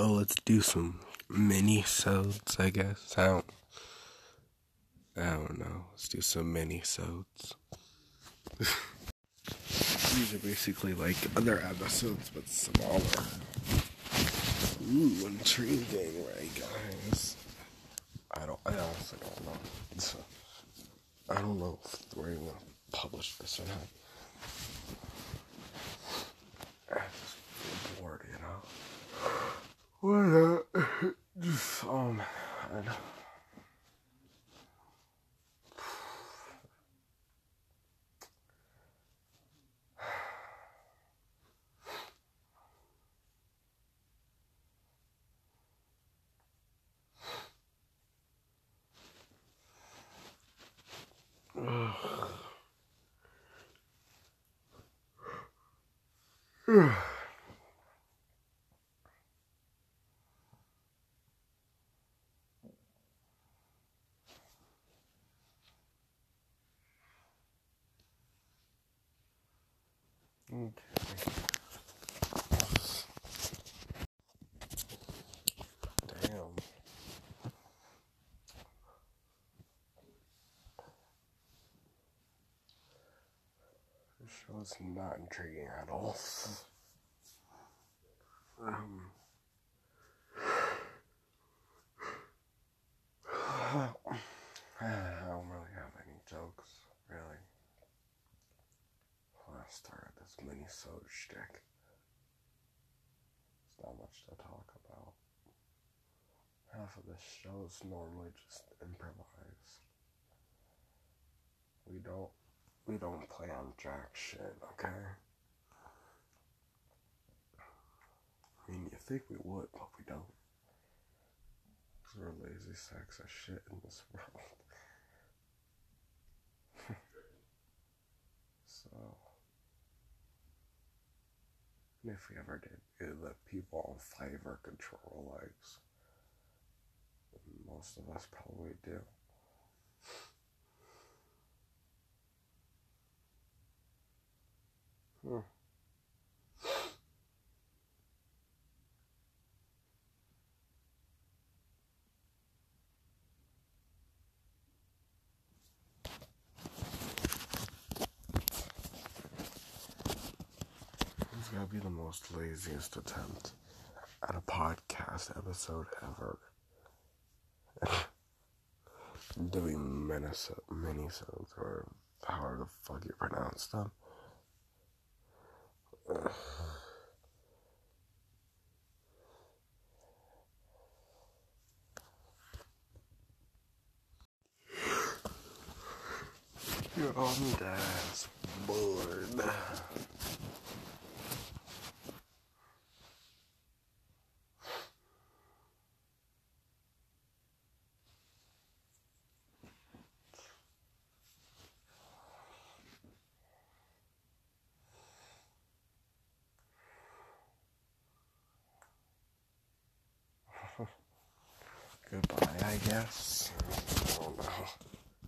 So let's do some minisodes, I guess. I don't, I don't know. Let's do some minisodes. These are basically like other episodes, but smaller. Ooh, intriguing, right, guys? I don't, I honestly don't know. I don't know if we're gonna publish this or not. I just feel bored, you know? What, uh, just, um, I know. Okay. Show's not intriguing at all. Um, I don't really have any jokes, really. I started this mini sode shtick, there's not much to talk about. Half of the show is normally just improvised. We don't we don't play on jack shit, okay? I mean, you think we would, but we don't. We're lazy sacks of shit in this world. so, and if we ever did, it'd let people on Fiverr control our lives. Most of us probably do. Be the most laziest attempt at a podcast episode ever. Doing miniso- minisodes or however the fuck you pronounce them. You're on dad's board. Goodbye, I guess. Oh, I don't know.